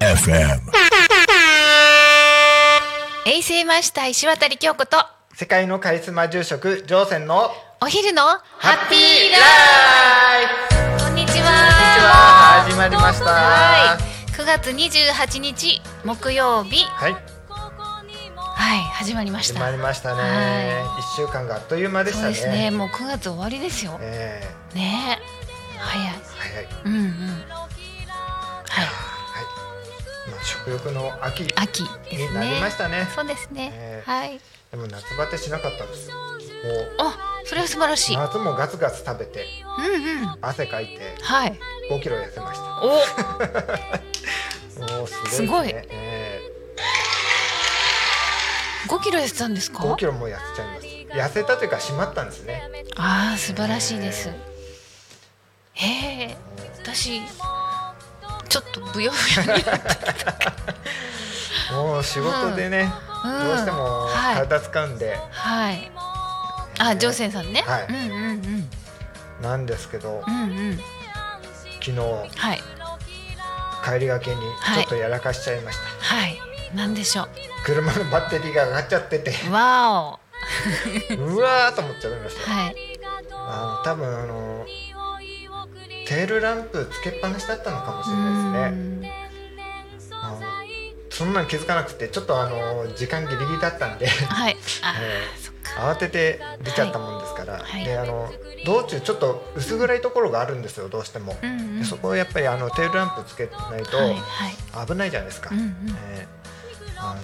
FM. 衛星マスター石渡京子と。世界のカリスマ住職ジョーセンのお昼のハッピーライライフ。こんにちは。こんにちは。始まりました。はい。9月28日木曜日。はいはい始まりました。始まりましたね。は一週間があっという間でしたね。そうですね。もう9月終わりですよ。え。ねえ。早い。え早い。うんうん。はい。はい。まあ食欲の秋秋になりましたね。そうですね、ええ。はい。でも夏バテしなかったですもあそれは素晴らしい。う夏もガツガツ食べてうんうん。汗かいてはい。5キロ痩せました。お。もうすごいですすごい。ねえ5キロ痩せたんですえか？5キロも痩せちゃいます。痩せたというか締まったんですね。ああ素晴らしいです。へえ私ちょっとブヨブヨにもう仕事でね、うん。どうしてもはい体使うんで、はい。あジョーセンさんね、はい。うんうんうん。なんですけど、うんうん。昨日はい。帰りがけにはい。ちょっとやらかしちゃいました、はいなんでしょ車のバッテリーが上がっちゃってて。うわうわーと思っちゃいました、おはい。あの多分あのテールランプつけっぱなしだったのかもしうれないですね。ん。あのそんなの気づかなくてちょっとあの時間ギリギリだったんで。はい。慌てて出ちゃったもんですから、はい。であの道中ちょっと薄暗いところがあるんですよどうしても、うんうん。でそこをやっぱりあのテールランプつけないとはいはい。危ないじゃないですか、うんうん。えーあ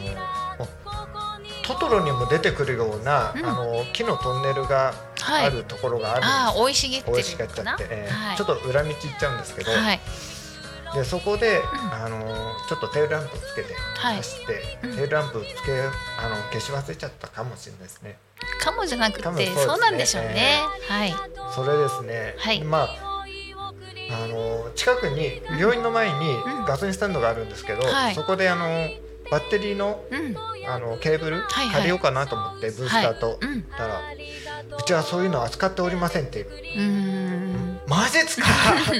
のトトロにも出てくるような、うん。あの木のトンネルがはい。あるところがあるんです、ああ生い茂ってる生い茂っちゃって、えーはい。ちょっと裏道行っちゃうんですけど、はい。でそこで、ん。あのちょっとテールランプをつけてはい。走って、うん。テールランプつけあの消し忘れちゃったかもしれないですね。かもじゃなくてそうね。なんでしょうね。はい。それですね、はい。まああの近くに病院の前にうん。ガソリンスタンドがあるんですけど、はい。そこであのバッテリーのうん。あのケーブル借りようかなと思ってブースターとたら、うちはそういうの扱っておりませんってう。ーん。マジっすか、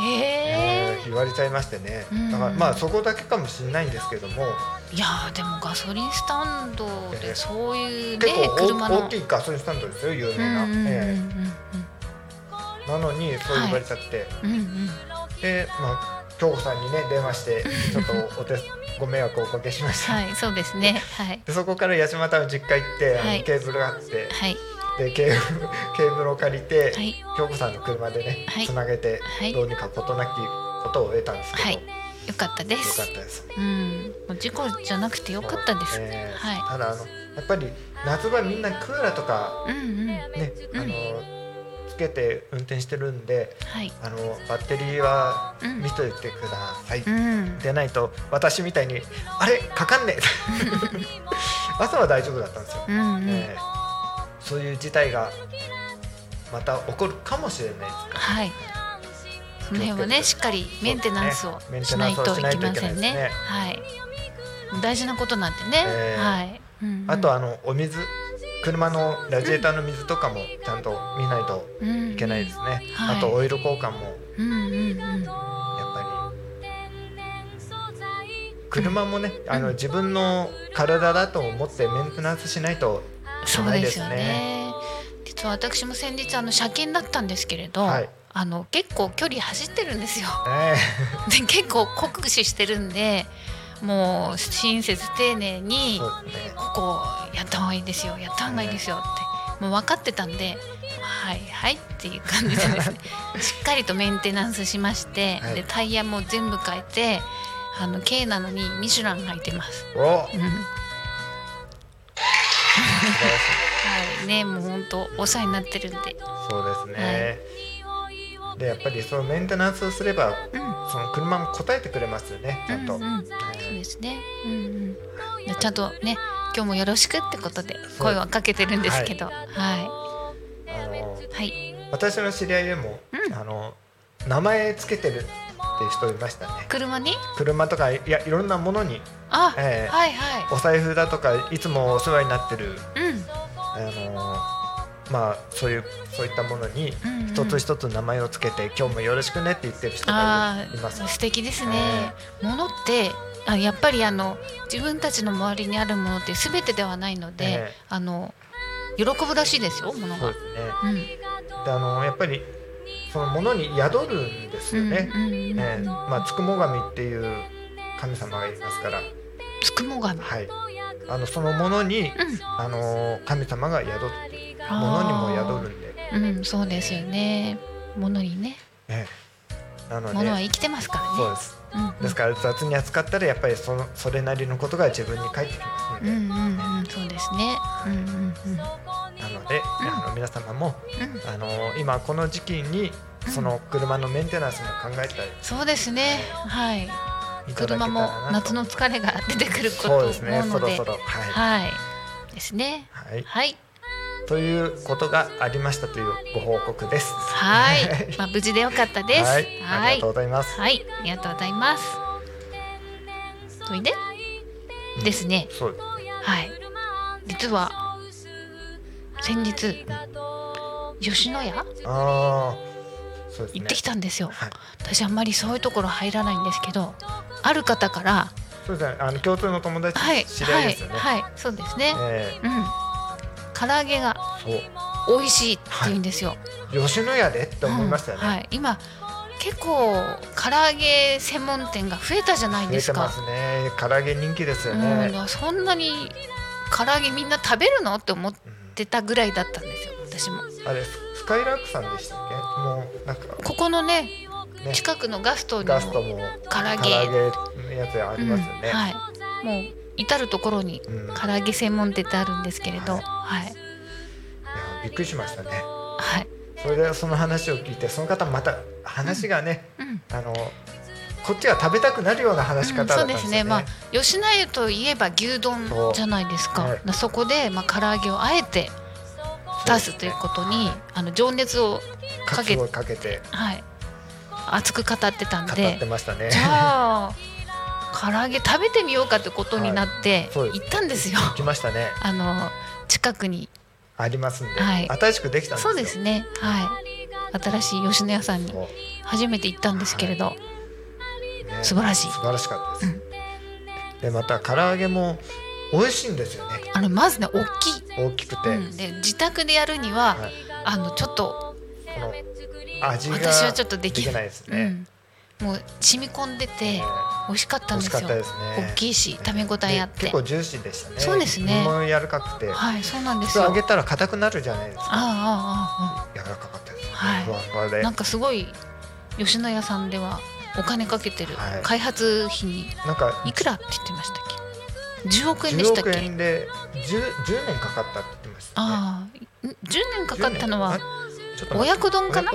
へええー言われちゃいましてね。うん。だからまあそこだけかもしれないんですけども。いやーでもガソリンスタンドでそういう結ね構大大きいガソリンスタンドですよ有うん名な、なのにそう言われちゃって、でまあ京子さんにね電話して ちょっとお手ご迷惑をおかけしました、はいそうですね。はい。でそこから八幡の実家行って、はい。ケーブルがあってはい。でケーブル ケーブルを借りて、はい。京子さんの車でね、はい。つなげて、はい。どうにか事なきことを得たんですけど、はい。よよかったです。かったです。うん。もう事故じゃなくてよかったです。え。ーはただあのやっぱり夏場みんなクーラーとかいうんうん。ね、あのつけて運転してるんではい。あのバッテリーはうん。見といてください、うん。でないと私みたいにあれ？かかんねえ。朝は大丈夫だったんですよ、うんうん。えーそういう事態がまた起こるかもしれないですから。はい。その辺はねしっかりメンテナンスをしないといけませんメンテナンスをしないといね。はい。大事なことなんてね。えーはい。うんうん。あとあのお水車のラジエーターの水とかもちゃんと見ないといけないですね、はいあとオイル交換もうんうんうん。やっぱり車もね、あの自分の体だと思ってメンテナンスしないといけそうないですよね。ね。実は私も先日あの車検だったんですけれど、はい。あの結構距離走ってるんですよ。えで結構酷使してるんでもう親切丁寧えにここやった方がいいですよやった方がいいですよってもう分かってたんではいはいっていう感じでですね しっかりとメンテナンスしまして、はい。でタイヤも全部変えてあの軽なのにミシュラン履いてます。はい。ねもう本当お世話になってるんで、そうですね、でやっぱりそのメンテナンスをすればうん、その車も答えてくれますよねちゃんと、うんうんそうですね。うんうん。でちゃんとね今日もよろしくってことで声はかけてるんですけど、はいあのはい。私の知り合いでも、うんあの名前つけてるっていう人いましたね車に？車とかいやいろんなものにあ、ええはいはお財布だとかいつもお世話になってるい。うん。あのまあそういうそういったものにうんうん。一つ一つ名前をつけて、今日もよろしくねって言ってる人があいます。あ素敵ですね。ものってあやっぱりあの自分たちの周りにあるものって全てではないので、ええ。あの喜ぶらしいですよものが。そうで。すね。うん。であのやっぱりそのものに宿るんですよね、うんうんうんうん。ええ。まあつくも神っていう神様がいますから。つくも神。はいあのそのものに、うん。あの神様が宿るものにも宿るんで、うんそうですよね。ものにね。ええ。なのでものは生きてますからね。そうです。うんうん。ですから雑に扱ったらやっぱりそのそれなりのことが自分に返ってきますので、うんうんうんそうですね。うんうんうん。なので、あの皆様もうん。あの今この時期にその車のメンテナンスも考えてそうですね。はい。車も夏の疲れが出てくることとですね思うので、そろそろはい、はい。ですね。はい、はい。ということがありましたというご報告です。はい。まあ無事でよかったです。はい、あはいりがとうございます。はい、ありがとうございます。それで、ですね。はい。実は先日吉野家？ああ。行ってきたんですよ。はい、私あんまりそういうところ入らないんですけど、ある方から、そうですね。あの共通の友達、はい、知り合いですよね。はい、はい、そうですね。えうん。唐揚げがえ美味しいって言うんですよ。そう、吉野家でって思いましたよね。うんはい、今結構唐揚げ専門店が増えたじゃないですか。増えてますね。唐揚げ人気ですようん、ね。だからそんなに唐揚げみんな食べるのって思っうんてたぐらいだったんですよ私もあれススカイラークさんでしたっけ？もうなんかここのねね。近くのガストにもガストも唐揚げ。のやつありますよね。うんはい。もう至る所にうん。いや唐揚げ専門店ってあるんですけれどはい。びっくりしましたね。はい。それでその話を聞いてその方また話がね、うん。あのこっちが食べたくなるような話し方だったそうんでですよね。まあ吉野家といえば牛丼じゃないですか。そうはい。だからそこでまあ唐揚げをあえて出すということにあの情熱をかけて。はい熱く語ってたんで。てましたね。じゃあ唐揚げ食べてみようかってことになって行ったんですよ。来ましたね。あの近くに。ありますんで、はい。新しくできた。そうですね。はい。新しい吉野家さんに初めて行ったんですけれど、ね。素晴らしい。素晴らしかったです。でまた唐揚げも美味しいんですよね。あのまずね大きい、大きくて、うん、で自宅でやるには、はい。あのちょっと、この味が私はちょっとできない。ですね。うん、もう染み込んでてえ美味しかったんですよ。ね。大きいし食べ応えあって。で結構ジューシーでしたね。そうですね。柔らかくて、はいそうなんで普すよ。通揚げたら硬くなるじゃないですか。ああああ柔らかかったです、ね。はい。ふわふわで。ああなんかすごい吉野家さんではお金かけてるはい。開発費になんかいくらって言ってましたっけ？10億円で10億したっけ？円で 10, 10年かかったって言ってました、ね。ああん10年かかったのは10年あちょっと待って。親子丼かな？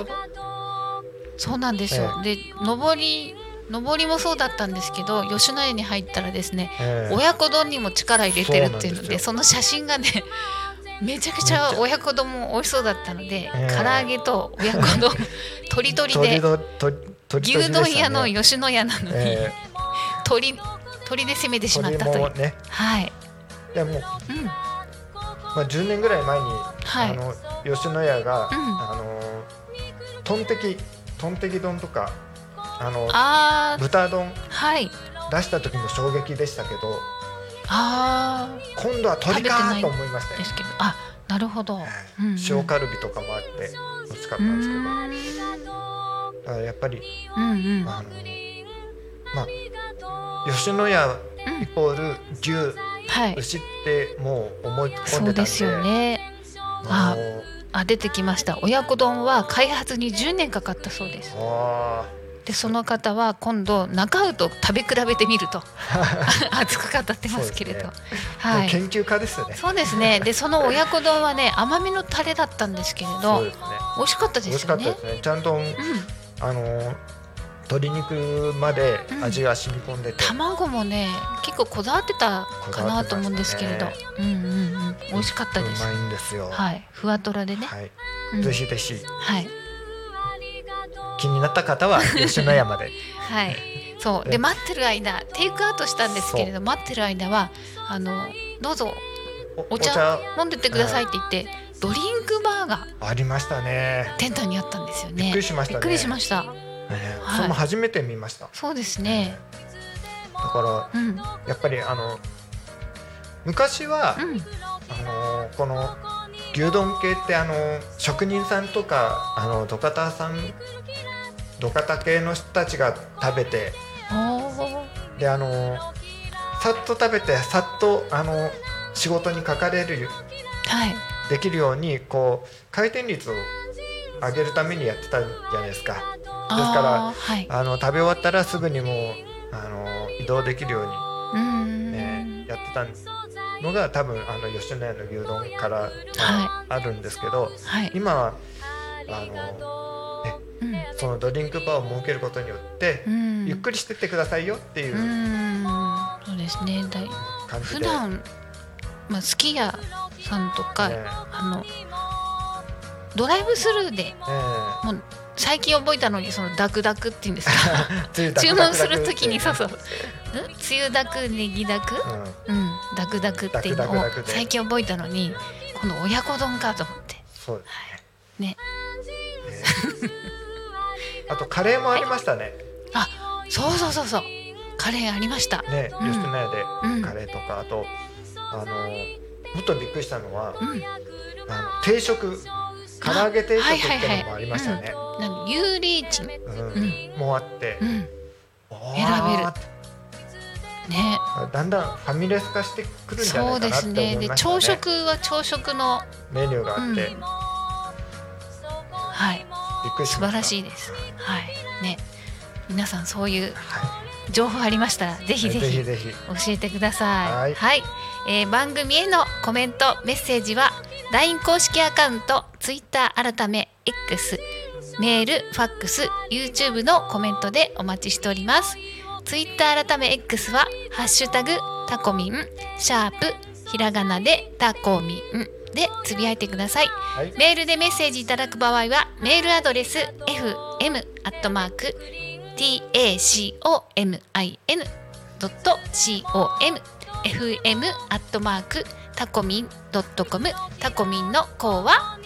そうなんですよ、で上り上りもそうだったんですけど吉野家に入ったらですねええ。親子丼にも力入れてるっていうのでその写真がね めちゃくちゃ親子丼も美味しそうだったので、ええ。唐揚げと親子丼 とりどりで牛丼屋のよ吉野家なのに、え鳥鳥で攻めてえしまったという。ね。はい、いやもう、うん、まあ、10年ぐらい前に、はい。あの吉野家が、うん。あのトンテキトンテキ丼とかあのあー。豚丼はい。出した時も衝撃でしたけどあ今度は鳥かと思いましたよ。ーで、すけど。あなるほど、はい。うんうん。塩カルビとかもあって美味しかっうたんですけど。だからやっぱりうんうん。あのまあ吉野家うんイコール牛はい。牛ってもう思い込んでたんで。そうですよね。ああ出てきました。親子丼は開発に10年かかったそうです。あでその方は今度中尾と食べ比べてみると。熱く語ってますけれど、そうでーはい。研究家ですよね。そうですね。でその親子丼はね 甘めのタレだったんですけれどね。美味しかったですよね。ね。ちゃんとうん。あの鶏肉まで味が染み込んでて、卵もね結構こだわってたかなと思うんですけれど、こだわうんうんうん。美味しかったです。うまいんですよ。はい。ふわとらでね、はい。うん。ぜひぜひ。はい。気になった方は吉野家まで。はい。そう。で待ってる間テイクアウトしたんですけれど待ってる間はあのどうぞお茶飲んでってくださいって言って、ドリンクバーがありましたね。テントにあったんですよね。びっくりしましたね。びっくりしましたね。はい。それも初めて見ました。そうですね。だかうん。らやっぱりあの昔は、うん。あのこの牛丼系ってあの職人さんとかあの土方さん土方系の人たちが食べてであのさっと食べてさっとあの仕事にかかれるはい。できるようにこう回転率を上げるためにやってたんじゃないですか。あーはい。あの食べ終わったらすぐにもうあの移動できるようにうーんね、やってたのが多分あの吉野家の牛丼から、はあるんですけどはい。今はあのうん。そのドリンクバーを設けることによって、うん。ゆっくりしてってくださいよっていううそうですね。だい感じで、普段まあすき家さんとか、ね。あのドライブスルーでえ。もう最近覚えたのにそのダクダクっていうんですか？え注文するときにそう。そううん？つゆだくネギだくうん、うんダクダクっていうのを最近覚えたのに今度親子丼かと思って。そうですね。ね。ね あとカレーもありましたね。あそうそうそうそう。カレーありました。ねうん。吉野家でうん。カレーとかあとあのもっとびっくりしたのはうん。あの定食唐揚げ定食っていうのもありましたね。なんユーリーチンうん。もうあって。う、ん。選べる。ね。だんだんファミレス化してくるんじゃなそうでいかなって思すねでいましたね。朝食は朝食の。メニューがあって、うんはい。びっくりし素晴ました。らしいです。はい。ね。皆さんそういうは情報ありましたらぜい。ひぜひぜひ。教えてください。はい。えー番組へのコメント、メッセージは LINE 公式アカウント、Twitter 改め X、メール、ファックス、YouTube のコメントでお待ちしております。Twitter 改め X はハッシュタグタコミンシャープひらがなでタコミンでつぶやいてください。はい。メールでメッセージいただく場合はメールアドレス fm アットマーク tacomin ドット com fm アットマークタコミンドットコムタコミンの項は？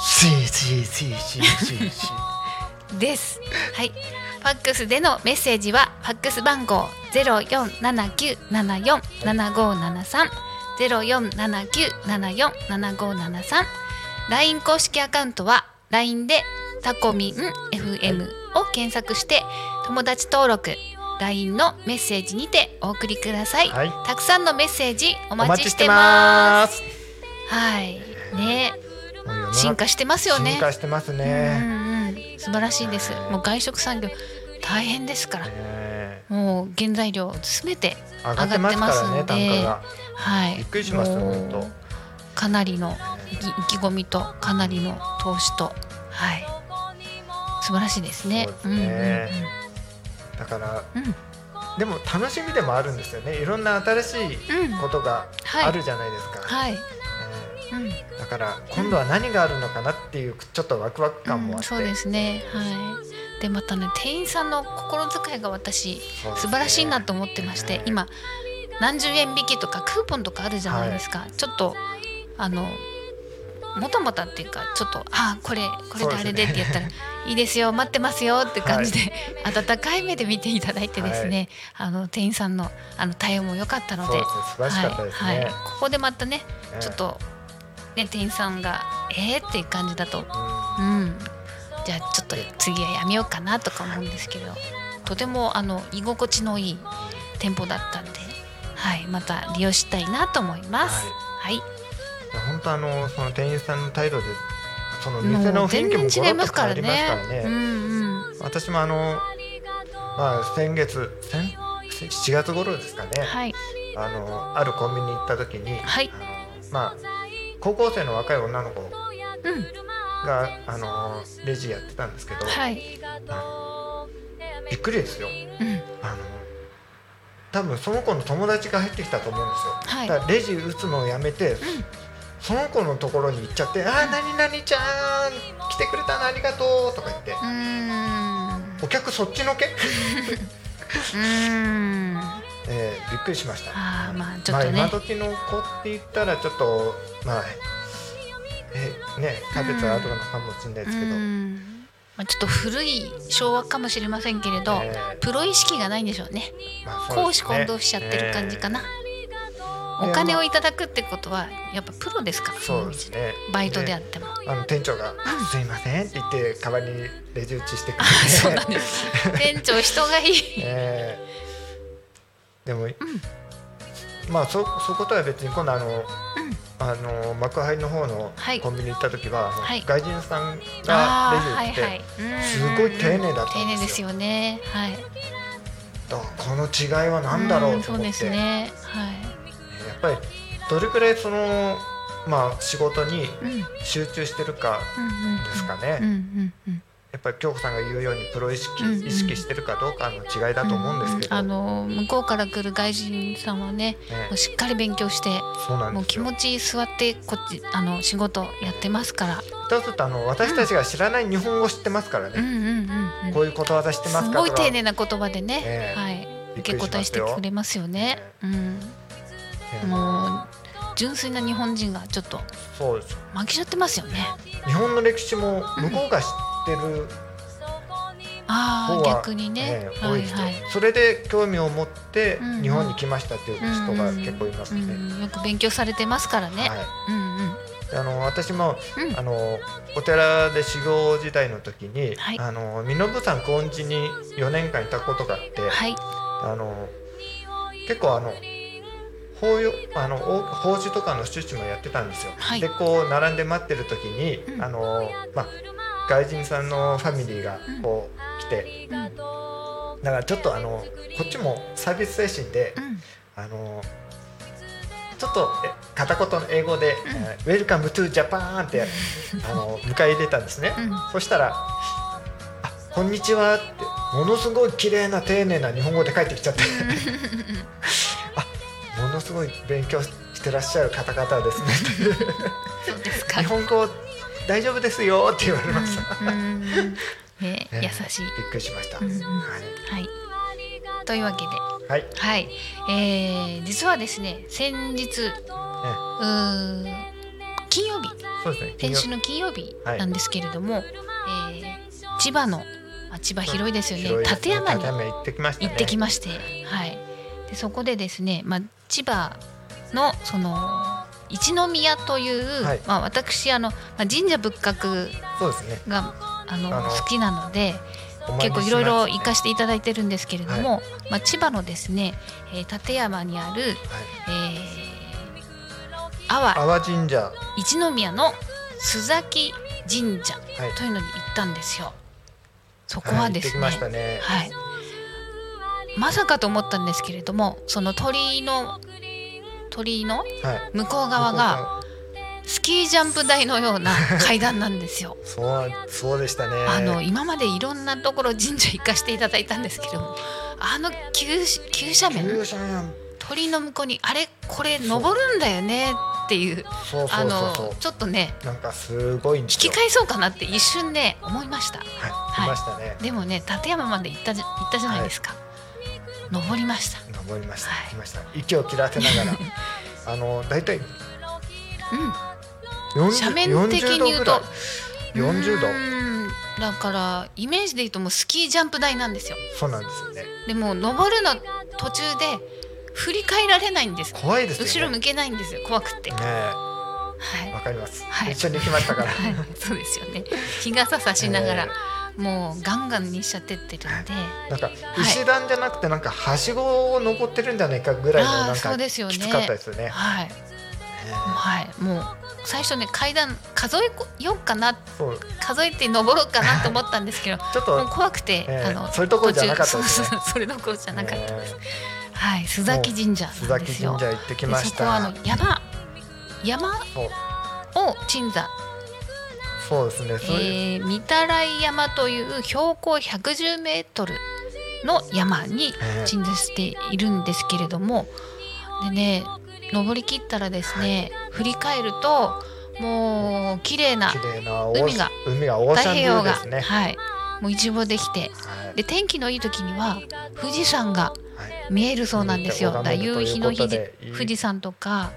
シーシーシーシーシーシー。です。はい。ファックスでのメッセージはファックス番号ゼロ四七九七四七五七三ゼロ四七九七四七五七三 LINE 公式アカウントは LINE でタコミン FM を検索して友達登録 LINE のメッセージにてお送りください。はい。たくさんのメッセージおお待ちしててま。ますす。はい。ね、進化してますよね進。化してますうんね。うんうん、素晴らしいです。もう外食産業大変ですから、ねもう原材料すべて上がってますんで。はい。びっくりしますもう本当かなりの意気込みとかなりの投資とはい素晴らしいですね。すねだからうんうんうん。でも楽しみでもあるんですよね。いろんな新しいことがはい。あるじゃないですか、はい。だから今度は何があるのかなっていうちょっとワクワク感もあって、うん。そうですね。はい。でまたね店員さんの心遣いが私ね。素晴らしいなと思ってまして、ね今何十円引きとかクーポンとかあるじゃないですか、ちょっとあのもたもたっていうかちょっとあこれこれであれでって言ったら、いいですよ待ってますよって感じで、温かい目で見ていただいてですね、あの店員さんのあの対応も良かったのではいはい、ここでまたねねちょっと、ね、店員さんがえーっていう感じだとううん、じゃあちょっと次はやめようかなとか思うんですけどとてもあの居心地のいい店舗だったんで、はい、また利用したいなと思います。はい、ん本当あのその店員さんの態度でその店の雰囲気も全然違いますからゴロッと変わりますからね。ね。うんうん、私もあのまあ先月先7月頃ですかね、はい、あのあるコンビニ行った時に、はい。あのまあ高校生の若い女の子うん、があのレジやってたんですけど、はい、びっくりですよ。うん、あの多分その子の友達が入ってきたと思うんですよ、はい。だからレジ打つのをやめて、その子のところに行っちゃって「あー何々ちゃん来てくれたのありがとう」とか言って。お客そっちのけ？えーびっくりしました。ああまあちょっまあとね、今時の子って言ったらちょっとまあえね差別はあるのかもしれないですけど、うん。まあ、ちょっと古い昭和かもしれませんけれど、えー。プロ意識がないんでしょうね。まあそうね。公私混同しちゃってる感じかな、えーお金をいただくってことはやっぱプロですからそうですね。バイトであっても、あの店長が「すいません」って言って代わりにレジ打ちしてくれて。そうなんです。店長人がいい。え。ーでも、まあそそことは別に今度あの、あの幕張の方のはい。コンビニ行った時は、はい。外人さんあがレジ打って、すごい丁寧だった丁寧ですん。ですよ。よね。はい。この違いは何だろうと思って、んそうですね。はいぱりどれくらいそのまあ仕事に集中してるかうんですかね。やっぱり京子さんが言うようにプロ意識、うんうん。意識してるかどうかの違いだと思うんですけど、あの向こうから来る外人さんはねね。もうしっかり勉強してそうなんもうですよ。気持ち座ってこっちあの仕事やってますから。下手するとあの私たちが知らない日本語知ってますからね、うん。うんうんうんこういうことわざ知ってますすかとか。ごい丁寧な言葉でね、ええ。はい。受け答えしてくれますよね。うん、えもう純粋な日本人がちょっと負けちゃってますよね。日本の歴史も向こうが知ってるああ方は、逆にね、ええ多いですよ、はい。はい。それで興味を持ってうん。うん日本に来ましたっていう人が結構いますね、うん、よく勉強されてますからね。はい。うんうん。あの私も、うん。あのお寺で修行時代の時に、はい。あの身延山高恩寺に4年間いたことがあって、はい。あの結構あの法要あのお法事とかの手術もやってたんですよ。はい。でこう並んで待ってる時に、うん。あのまあ外人さんのファミリーがこう来て、うんだからちょっとあのこっちもサービス精神で、うん。あのちょっとえ片言の英語で「えー Welcome to Japan」ってあの迎え入れたんですね。うん。そしたら「あこんにちは」ってものすごい綺麗な丁寧な日本語で帰ってきちゃって。あものすごい勉強してらっしゃる方々ですね。そうですか。日本語大丈夫ですよって言われました、うんうんうん。ねえー優しい。びっくりしました、うんうん。ははい。というわけで。い、はい。はい、えー、実はですね先日うー金曜日。そうですね。先週の金曜日はい。なんですけれども、えー千葉のあ千葉広いですよね。広いです館山に行ってきましたね。行ってきまして、はい、でそこでですね、まあ、千葉のその一宮という、はい。まあ、私あの、まあ、神社仏閣そうですね。があの好きなので結構いろいろ行かせていただいてるんですけれども、まあ、千葉のですね、えー館山にある、はい。えー、阿波阿波神社。一宮の須崎神社はい。というのに行ったんですよ。そこはですね、はいね。はいまさかと思ったんですけれどもその鳥居の鳥居のはい。向こう側がスキージャンプ台のような階段なんですよ。そうそうでしたね。あの今までいろんなところ神社行かせていただいたんですけどもあの急し急斜面。急斜面。鳥居の向こうにあれ？これ登るんだよね？っていうあのちょっとねなんかすごい引き返そうかなって一瞬ね思いました。はい、来ましたね。でもね立山まで行った行ったじゃないですか、登りました。登りました、はい。来ました。息を切らせながら、あのだいたいうん。40斜面的に言うと。40度だからイメージで言うともうスキージャンプ台なんですよ。そうなんですよね。でも登るの途中で振り返られないんです怖いですよね。後ろ向けないんですよ。怖くて、ねはえ、い。わかります、はい。一緒に行きましたから。はい、そうですよね。日傘さしながら、えもうガンガンにしちゃってってるんで、なんか石段じゃなくてなんかはしごを登ってるんじゃないかぐらいのなんかきつかったですよね。はい、ねはい、もう最初ね階段数えようかな。数えて登ろうかなと思ったんですけど ちょっと怖くて、ええあのそれどころじゃなかったですね。途中それどころじゃなかった。です、ねはい須崎神社須崎神社行ってきでました。そこはあの。山山を鎮座、そうですね。えー、御たらい山という標高110メートルの山にええ鎮座しているんですけれどもでね登りきったらですね、振り返るともう綺麗な海が海が太平洋が。はい、もう一望できてはいで天気のいい時には富士山が見えるそうなんですよ。だ夕日の日でいい富士山とか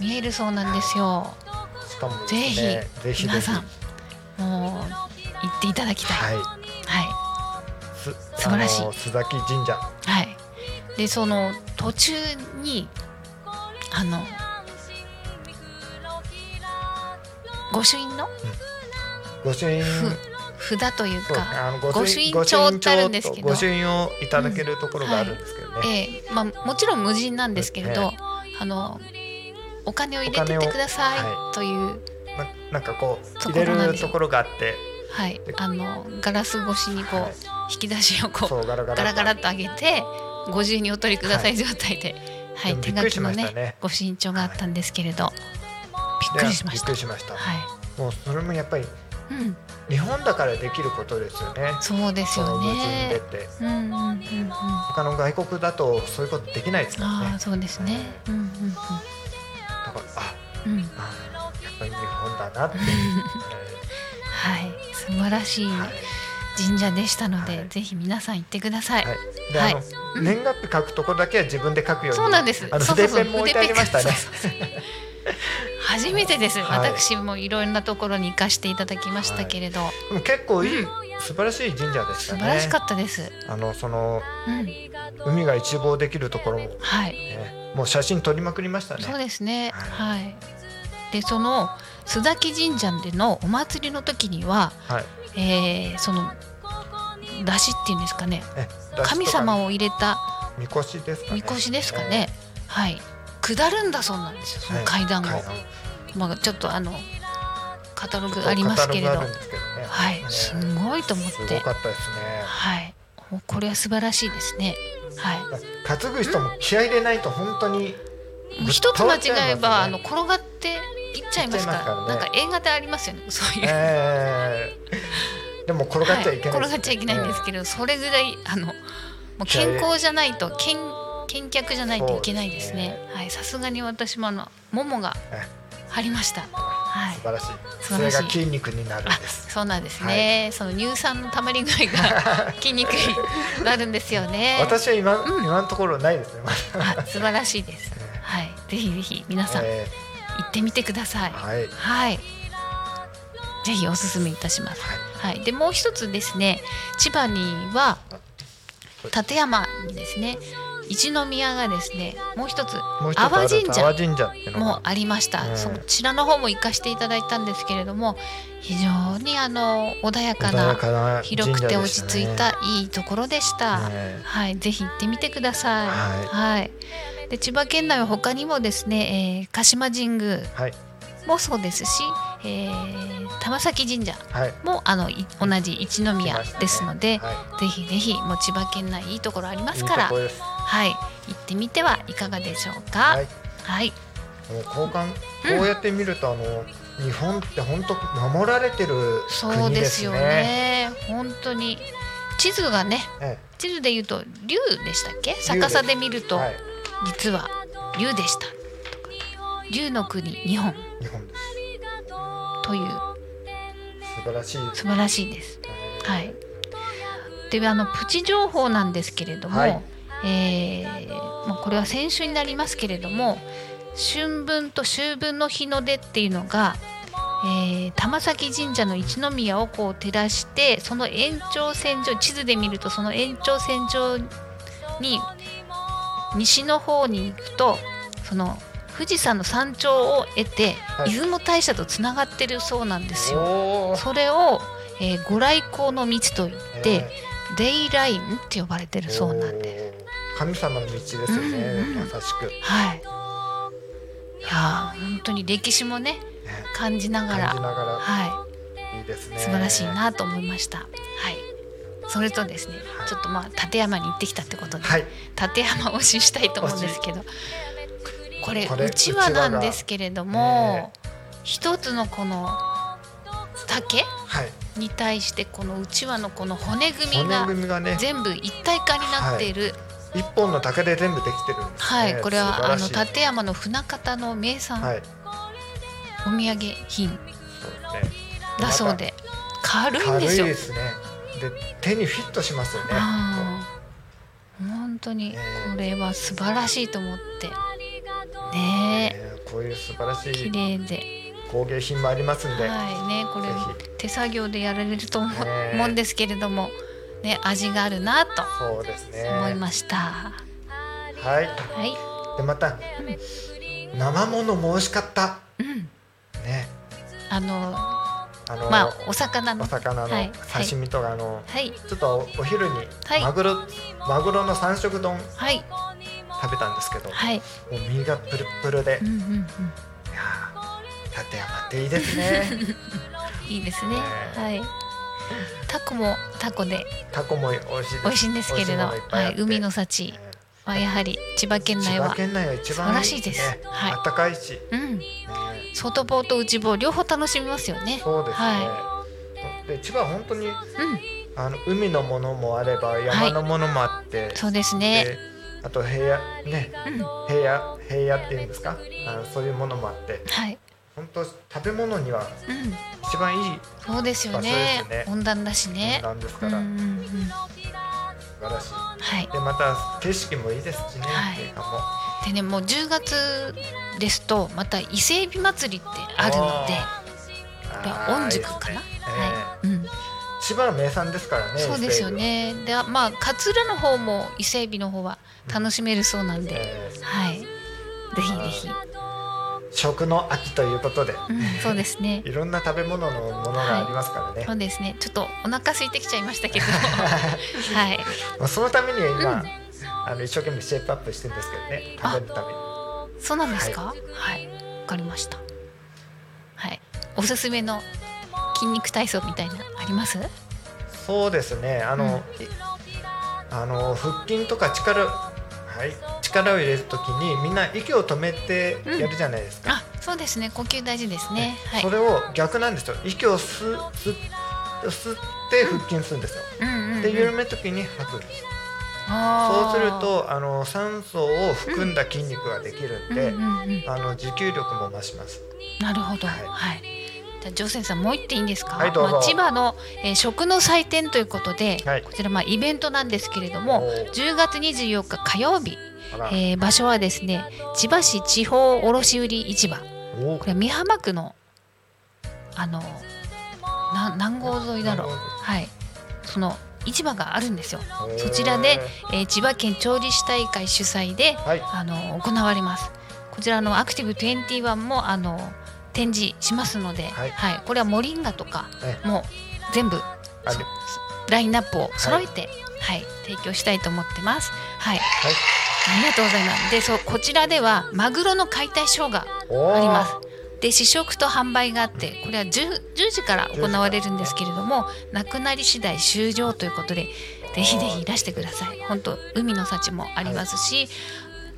見えるそうなんですよ。ぜひ皆さんもう行っていただきたい。はい。はす素晴らしい。須崎神社。いはい。でその途中にあの御朱印の？御朱印。ふ札というか、御朱印帳ってあるんですけど。御朱印をいただけるところがあるんですけどね、ええ。まあもちろん無人なんですけれど、あのお金を入れてってください。というななんかこうと入れるところがあってはい。あのガラス越しにこう、はい。引き出しをこうガラガラと。上げてご自由にお取りください状態で、はい。手書きのねね。ご身長があったんですけれど、びっくりしました。びっくりしました、はもうそれもやっぱりい、うん、日本だからできることですよね。そうですよね。うんうんうんうん。他の外国だとそういうことできないですからね。ああそうですね。うんうんだからあうん日本だなって、はい。素晴らしい神社でしたので、はい。ぜひ皆さん行ってください、はい、で、はい。あの、うん。年月日書くところだけは自分で書くようにそうなんです。あの筆ペンも置いてありましたね。初めてです、はい。私もいろんなところに行かせていただきましたけれど、結構いい、うん。素晴らしい神社でしたね。素晴らしかったです、あのそのうん、海が一望できるところも、はい。ね、もう写真撮りまくりましたね。そうですね。ははい。でその須崎神社でのお祭りの時には、はいえーその出汁っていうんですかね、え神様を入れたみこしですかねですかね。はい。下るんだそうなんですよ。その階段を。階段まあちょっとあのカタログありますけれど、ねはい。ねすごいと思っすごて、かったですねはい。これは素晴らしいですね。はい。担ぐ人も気合い入れないと本当に一つ間違えば、あの転がっていっちゃいますからね。なんか映画でありますよね。そういう、えー、でも転がっちゃいけない、はい、転がっちゃいけないんですけど、それぐらいあのもう健康じゃないと健健脚じゃないといけないですね。そうはい。さすがに私もあのももがえ張りました。はい。素晴らしい。それが筋肉になるんあです。そうなんですね、その乳酸のたまり具合が 筋肉になるんですよね。私は今、うん。今のところないですね、素晴らしいです。はい。ぜひぜひ皆さん行えってみてくださいーはいはい。ぜひおすすめいたします。はい。でもう一つですね、千葉には立山にですね、一宮がですね、もう一つ阿波神社もありました。うん。そちらの方も行かせていただいたんですけれども、非常にあの穏やかな広くて落ち着いたいいところでした。ねはい、ぜひ行ってみてください。ははい。で千葉県内は他にもですね、えー鹿島神宮はい。もそうですし、えー玉崎神社はい。もあのい同じ一宮ですので、はぜひぜひもう千葉県内いいところありまい、すからいいはい。行ってみてはいかがでしょうか？ははい、いもう交換こうやって見ると、あの日本って本当守られてるそう国ですね。ですよね。本当に。地図がねえ地図で言うと竜でしたっけ？逆さで見ると、はい。実は竜でした。とか竜の国日本。日本です。という。素晴らしい。です素晴らしいです。はい。であのプチ情報なんですけれども、はいえーもうこれは先週になりますけれども春分と秋分の日の出っていうのが、えー玉崎神社の一宮をこう照らしてその延長線上地図で見るとその延長線上に西の方に行くとその富士山の山頂を得て、はい。出雲大社とつながってるそうなんですよ。それを、えー、ご来光の道といって、えデイラインって呼ばれてるーそうなんでおー神様の道ですよね、うんうんまさしく、ねはい。いやー本当に歴史もね感じながら。感じながはい。いいですね。素晴らしいなと思いました。はい。それとですねはい。ちょっとまあ立山に行ってきたってことで、はい。立山推ししたいと思うんですけどこれうちわなんですけれども、一つのこの竹はい。に対してこのうちわのこの骨組み骨が全部一体化になっている、一本の竹で全部できてるんですね。はい、これはあの立山の船方の名産、はい。お土産品。そうですね。だそうで。軽いん軽ですよ。いですね。で手にフィットしますよね。本当にねこれは素晴らしいと思って。ねねこういう素晴らしえ綺い麗で。工芸品もありますんで、はい。ねこれぜ手作業でやられると思うんですけれどもね味があるなとそうですね。思いました。はい。はい。でまた、生ものも美味しかった。うん。ね。あのあの、まあお魚の。お魚のはい。刺身とか、あのはい。ちょっとお昼にはい。マグロ、マグロの三色丼はい。食べたんですけど、はい。もう身がプルプルで、いうんうんうん。やー立山っていいですね。いいですね。ね。はいタコもタコで。タコも美味しいです。美味しいんですけれどはい海の幸ねはやはり千葉県内千葉は県内は一番素晴らしいです。ねはい。あったかいし、うん。ね。外房と内房両方楽しみますよね。そうですね、はで千葉は本当にうん。あの海のものもあれば山のものもあって、そうですね。であと平野ね。うん。平野平野っていうんですか？あのそういうものもあって。はい。本当食べ物にはうん一番いいそうですよ場所ねね。温暖だしね。なんですから、うんうんうん。素晴らしいはい。でまた景色もいいですしね、はい。映画も。でねもう10月ですとまた伊勢海老祭りってあるので御宿かな？あーはい、うん。えー千葉は名産ですからねそうですよね。でまあ勝浦の方も伊勢海老の方は楽しめるそうなんで、伊勢海老えはい。ぜひぜひ、ー食の秋ということで、うん、そうですね。いろんな食べ物のものがありますからね、そうですね。ちょっとお腹空いてきちゃいましたけど。はい。まあそのためには今、うん。あの一生懸命シェイプアップしてるんですけどね。食べるために。そうなんですか？はい。わ、かりました。はい。おすすめの筋肉体操みたいなあります？そうですね。あの、うん。いあの腹筋とか力はい力を入れるときにみんな息を止めてやるじゃないですか、あそうですね。呼吸大事ですね。はい。それを逆なんですよ。息を吸って腹筋するんですよ、うんうんうん。で緩めるときに吐くんですそうするとあの酸素を含んだ筋肉ができるんで、うんうんうんあの持久力も増します。なるほど。ははい。い。じゃあ、ジョセンさん、もう言っていいんですか？はいどうぞまあ、千葉の、えー食の祭典ということで、はいこちら、まあ、イベントなんですけれどもおー。10月24日火曜日、えー場所はですね、千葉市地方卸売市場。おこれは美浜区の。あの。な、南郷沿いだろう。はい。その市場があるんですよ。そちらで、えー千葉県調理師大会主催で、はいあの行われます。こちらのアクティブ21もあの展示しますので、ははい。い、これはモリンガとかねもう全部ラインナップを揃えて、はい提供したいと思ってます。はい、はい。ありがとうございます。で、そうこちらではマグロの解体ショーがあります。で試食と販売があってこれは 10, 10時から行われるんですけれどもなくなり次第終了ということでぜひぜひいらしてください。本当海の幸もありますし、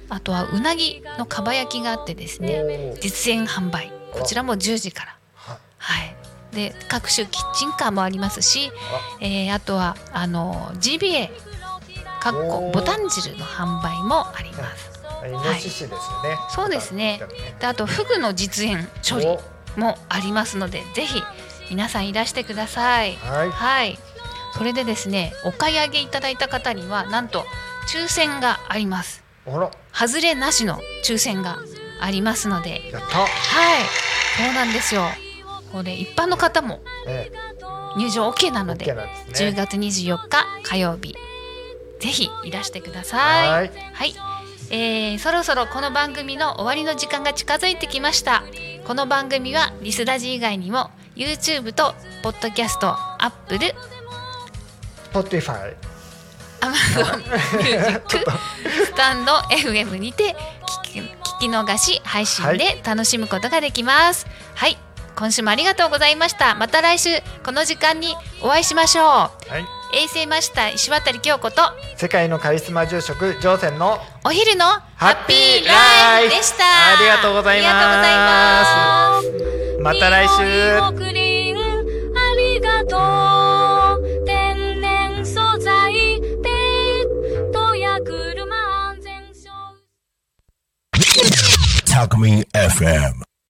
あとはうなぎのかば焼きがあってですね実演販売こちらも10時から。ははい。で各種キッチンカーもありますし、えーあとはあの GBA かっこボタン汁の販売もあります。イノシシですよね、そうですね。であとフグの実演処理お。もありますのでぜひ皆さんいらしてください。はい。はい。それでですねお買い上げいただいた方にはなんと抽選があります。外れなしの抽選がありますので。やった。はい。そうなんですよ。これ一般の方もえ入場 OK なのえで OK なんですね。10月24日火曜日ぜひいらしてください。はい。はい、えーそろそろこの番組の終わりの時間が近づいてきました。この番組はリスラジ以外にも YouTube と Podcast、Apple、Spotify Amazon Music、スタンド FM にて聞き逃し配信で楽しむことができます。はい、今週もありがとうございました。また来週この時間にお会いしましょう。はい。衛星マスター石渡京子と世界のカリスマ住職ジョーセンのお昼のハッピーライフでした。ありがとうございます。ありがとうございます。また来週車安全証 Talk Me FM.